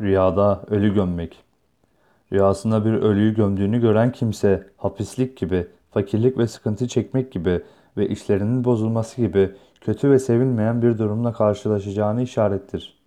Rüyada ölü gömmek. Rüyasında bir ölüyü gömdüğünü gören kimse hapislik gibi, fakirlik ve sıkıntı çekmek gibi ve işlerinin bozulması gibi kötü ve sevilmeyen bir durumla karşılaşacağını işarettir.